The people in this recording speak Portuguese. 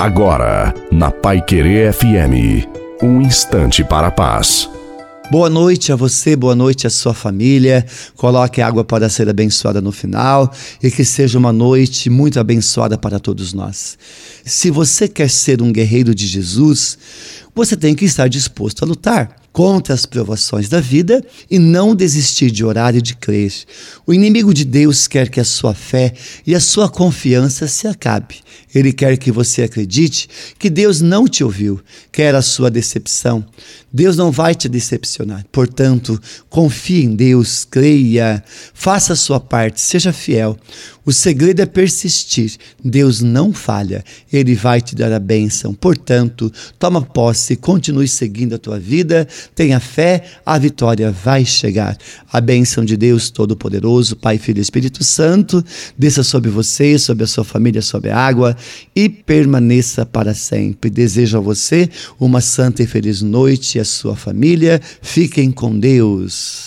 Agora, na Pai Querer FM, um instante para a paz. Boa noite a você, boa noite à sua família. Coloque água para ser abençoada no final e que seja uma noite muito abençoada para todos nós. Se você quer ser um guerreiro de Jesus, você tem que estar disposto a lutar contra as provações da vida e não desistir de orar e de crer. O inimigo de Deus quer que a sua fé e a sua confiança se acabe. Ele quer que você acredite que Deus não te ouviu, quer a sua decepção. Deus não vai te decepcionar. Portanto, confie em Deus, creia, faça a sua parte, seja fiel. O segredo é persistir. Deus não falha. Ele vai te dar a bênção. Portanto, toma posse, continue seguindo a tua vida, tenha fé, a vitória vai chegar. A bênção de Deus Todo-Poderoso, Pai, Filho e Espírito Santo, desça sobre você, sobre a sua família, sobre a água e permaneça para sempre. Desejo a você uma santa e feliz noite e a sua família. Fiquem com Deus.